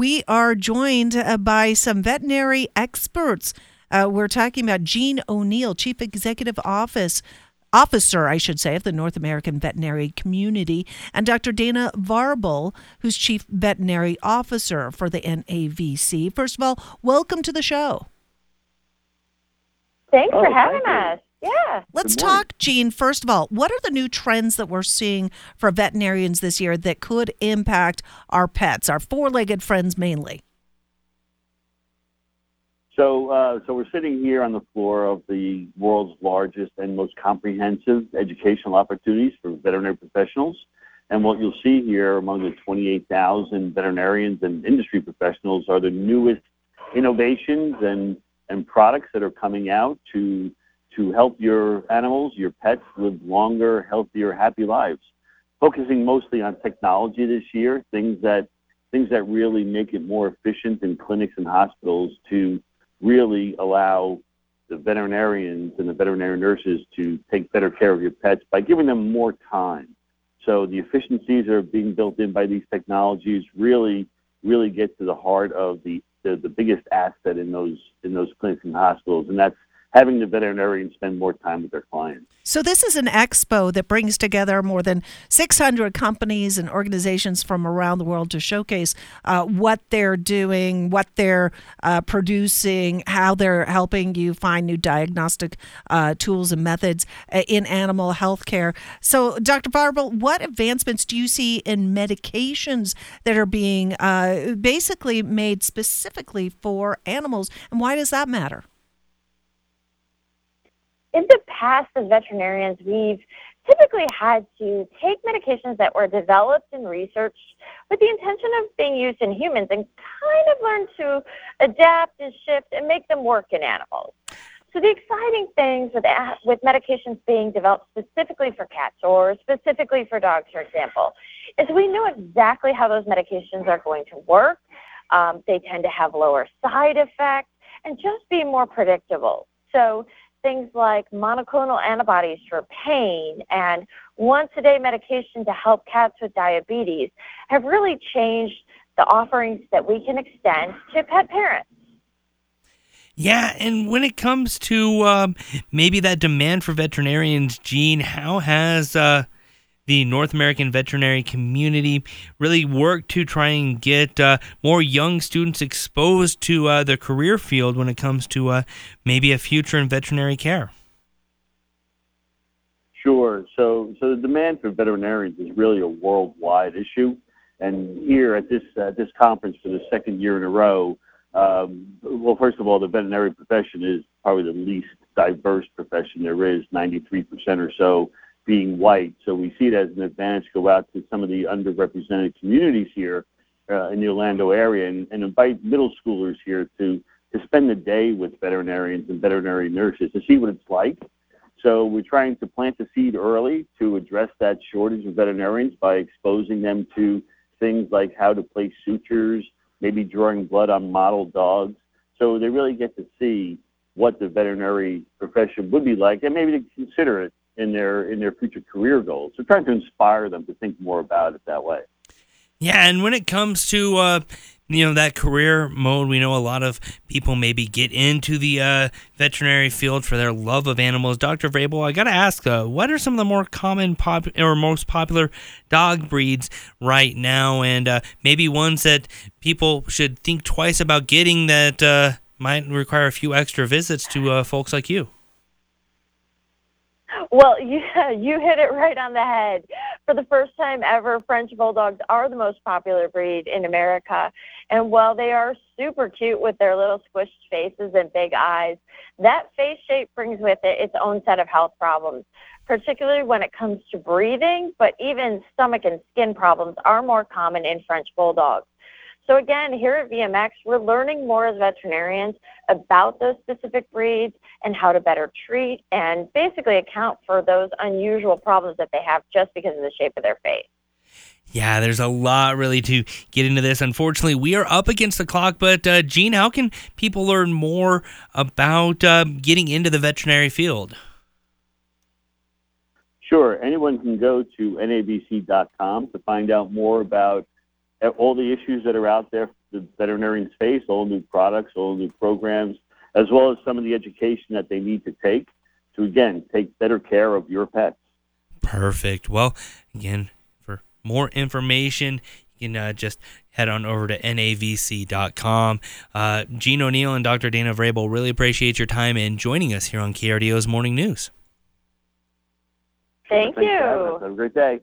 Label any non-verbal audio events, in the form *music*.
we are joined uh, by some veterinary experts. Uh, we're talking about Gene O'Neill, Chief Executive Office officer, I should say, of the North American veterinary community, and Dr. Dana Varble, who's chief veterinary officer for the NAVC. First of all, welcome to the show. Thanks oh, for having thank us. Yeah. Let's talk, Gene. First of all, what are the new trends that we're seeing for veterinarians this year that could impact our pets, our four legged friends mainly? So, uh, so we're sitting here on the floor of the world's largest and most comprehensive educational opportunities for veterinary professionals. And what you'll see here among the 28,000 veterinarians and industry professionals are the newest innovations and, and products that are coming out to to help your animals, your pets live longer, healthier, happy lives. Focusing mostly on technology this year, things that things that really make it more efficient in clinics and hospitals to really allow the veterinarians and the veterinary nurses to take better care of your pets by giving them more time. So the efficiencies that are being built in by these technologies really, really get to the heart of the, the, the biggest asset in those in those clinics and hospitals, and that's having the veterinarian spend more time with their clients. So, this is an expo that brings together more than 600 companies and organizations from around the world to showcase uh, what they're doing, what they're uh, producing, how they're helping you find new diagnostic uh, tools and methods uh, in animal health care. So, Dr. Varble, what advancements do you see in medications that are being uh, basically made specifically for animals, and why does that matter? In the past, as veterinarians, we've typically had to take medications that were developed and researched with the intention of being used in humans and kind of learn to adapt and shift and make them work in animals. So the exciting things with with medications being developed specifically for cats or specifically for dogs, for example, is we know exactly how those medications are going to work. Um, they tend to have lower side effects and just be more predictable. So things like monoclonal antibodies for pain and once a day medication to help cats with diabetes have really changed the offerings that we can extend to pet parents. Yeah, and when it comes to um, maybe that demand for veterinarians, Gene, how has uh, the North American veterinary community really work to try and get uh, more young students exposed to uh, the career field when it comes to uh, maybe a future in veterinary care? Sure. So, so the demand for veterinarians is really a worldwide issue, and here at this uh, this conference for the second year in a row, um, well, first of all, the veterinary profession is probably the least diverse profession there is. Ninety-three percent or so being white. So we see it as an advantage go out to some of the underrepresented communities here uh, in the Orlando area and, and invite middle schoolers here to, to spend the day with veterinarians and veterinary nurses to see what it's like. So we're trying to plant the seed early to address that shortage of veterinarians by exposing them to things like how to place sutures, maybe drawing blood on model dogs. So they really get to see what the veterinary profession would be like and maybe to consider it in their in their future career goals. So trying to inspire them to think more about it that way. Yeah, and when it comes to uh, you know that career mode, we know a lot of people maybe get into the uh, veterinary field for their love of animals. Doctor Varble, I got to ask, uh, what are some of the more common pop- or most popular dog breeds right now, and uh, maybe ones that people should think twice about getting that uh, might require a few extra visits to uh, folks like you. Well, *laughs* yeah, you hit it right on the head. For the first time ever, French Bulldogs are the most popular breed in America. And while they are super cute with their little squished faces and big eyes, that face shape brings with it its own set of health problems, particularly when it comes to breathing, but even stomach and skin problems are more common in French Bulldogs. So again, here at VMX, we're learning more as veterinarians about those specific breeds and how to better treat and basically account for those unusual problems that they have just because of the shape of their face. Yeah, there's a lot really to get into this. Unfortunately, we are up against the clock, but uh, Gene, how can people learn more about uh, getting into the veterinary field? Sure. Anyone can go to navc.com to find out more about all the issues that are out there the veterinarians face, all new products, all new programs, as well as some of the education that they need to take to, again, take better care of your pets. Perfect. Well, again, for more information, you can uh, just head on over to navc.com. Uh, Gene O'Neill and Dr. Dana Varble really appreciate your time and joining us here on KRDO's Morning News. Thank Thanks you. for having us. Have a great day.